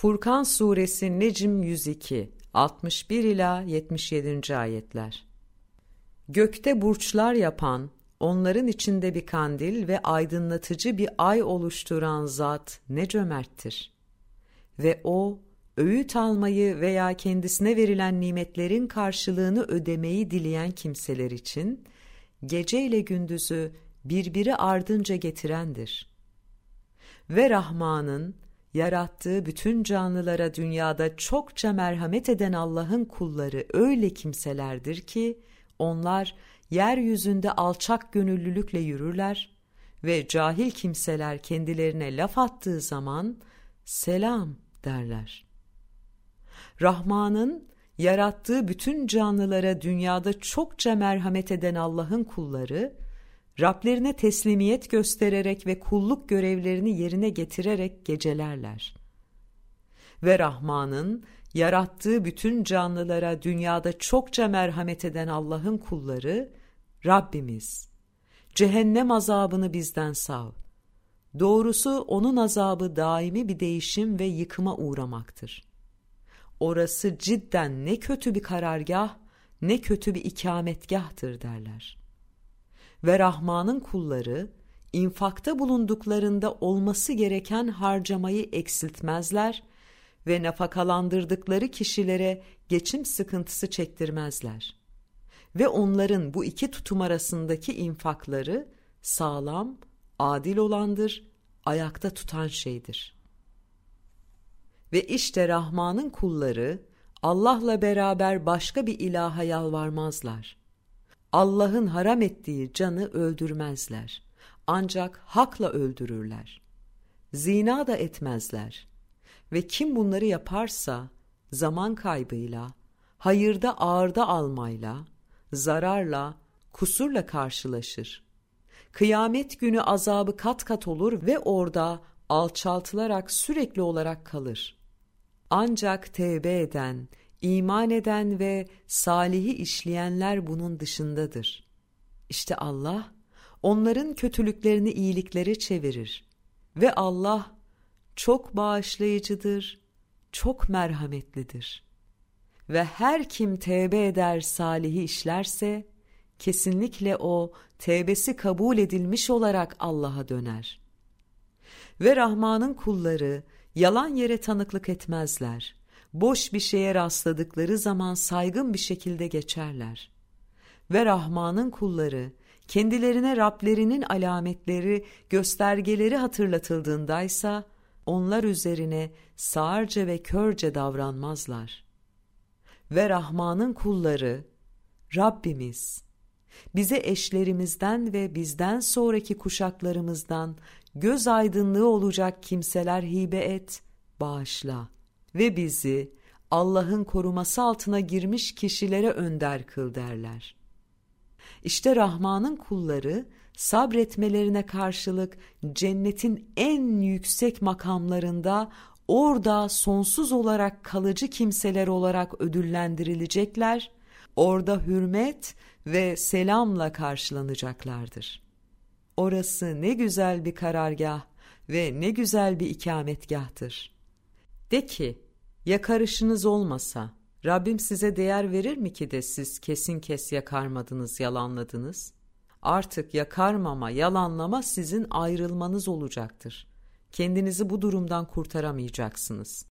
Furkan Suresi Necm 102 61 ila 77. ayetler. Gökte burçlar yapan, onların içinde bir kandil ve aydınlatıcı bir ay oluşturan zat ne cömerttir. Ve o öğüt almayı veya kendisine verilen nimetlerin karşılığını ödemeyi dileyen kimseler için gece ile gündüzü birbiri ardınca getirendir. Ve Rahman'ın yarattığı bütün canlılara dünyada çokça merhamet eden Allah'ın kulları öyle kimselerdir ki onlar yeryüzünde alçak gönüllülükle yürürler ve cahil kimseler kendilerine laf attığı zaman selam derler. Rahman'ın yarattığı bütün canlılara dünyada çokça merhamet eden Allah'ın kulları, Rablerine teslimiyet göstererek ve kulluk görevlerini yerine getirerek gecelerler. Ve Rahman'ın yarattığı bütün canlılara dünyada çokça merhamet eden Allah'ın kulları, Rabbimiz, cehennem azabını bizden sav. Doğrusu onun azabı daimi bir değişim ve yıkıma uğramaktır. Orası cidden ne kötü bir karargah, ne kötü bir ikametgahtır derler. Ve Rahman'ın kulları, infakta bulunduklarında olması gereken harcamayı eksiltmezler ve nafakalandırdıkları kişilere geçim sıkıntısı çektirmezler. Ve onların bu iki tutum arasındaki infakları sağlam, adil olandır, ayakta tutan şeydir. Ve işte Rahman'ın kulları Allah'la beraber başka bir ilaha yalvarmazlar. Allah'ın haram ettiği canı öldürmezler. Ancak hakla öldürürler. Zina da etmezler. Ve kim bunları yaparsa zaman kaybıyla, hayırda ağırda almayla, zararla, kusurla karşılaşır. Kıyamet günü azabı kat kat olur ve orada alçaltılarak sürekli olarak kalır. Ancak tevbe eden, iman eden ve salihi işleyenler bunun dışındadır. İşte Allah onların kötülüklerini iyiliklere çevirir ve Allah çok bağışlayıcıdır, çok merhametlidir. Ve her kim tevbe eder salihi işlerse, kesinlikle o tevbesi kabul edilmiş olarak Allah'a döner. Ve Rahman'ın kulları yalan yere tanıklık etmezler. Boş bir şeye rastladıkları zaman saygın bir şekilde geçerler. Ve Rahman'ın kulları kendilerine Rablerinin alametleri, göstergeleri hatırlatıldığındaysa onlar üzerine sağırca ve körce davranmazlar. Ve Rahman'ın kulları Rabbimiz bize eşlerimizden ve bizden sonraki kuşaklarımızdan göz aydınlığı olacak kimseler hibe et, bağışla ve bizi Allah'ın koruması altına girmiş kişilere önder kıl derler. İşte Rahman'ın kulları sabretmelerine karşılık cennetin en yüksek makamlarında orada sonsuz olarak kalıcı kimseler olarak ödüllendirilecekler, orada hürmet ve selamla karşılanacaklardır. Orası ne güzel bir karargah ve ne güzel bir ikametgahtır. De ki, yakarışınız olmasa, Rabbim size değer verir mi ki de siz kesin kes yakarmadınız, yalanladınız? Artık yakarmama, yalanlama sizin ayrılmanız olacaktır. Kendinizi bu durumdan kurtaramayacaksınız.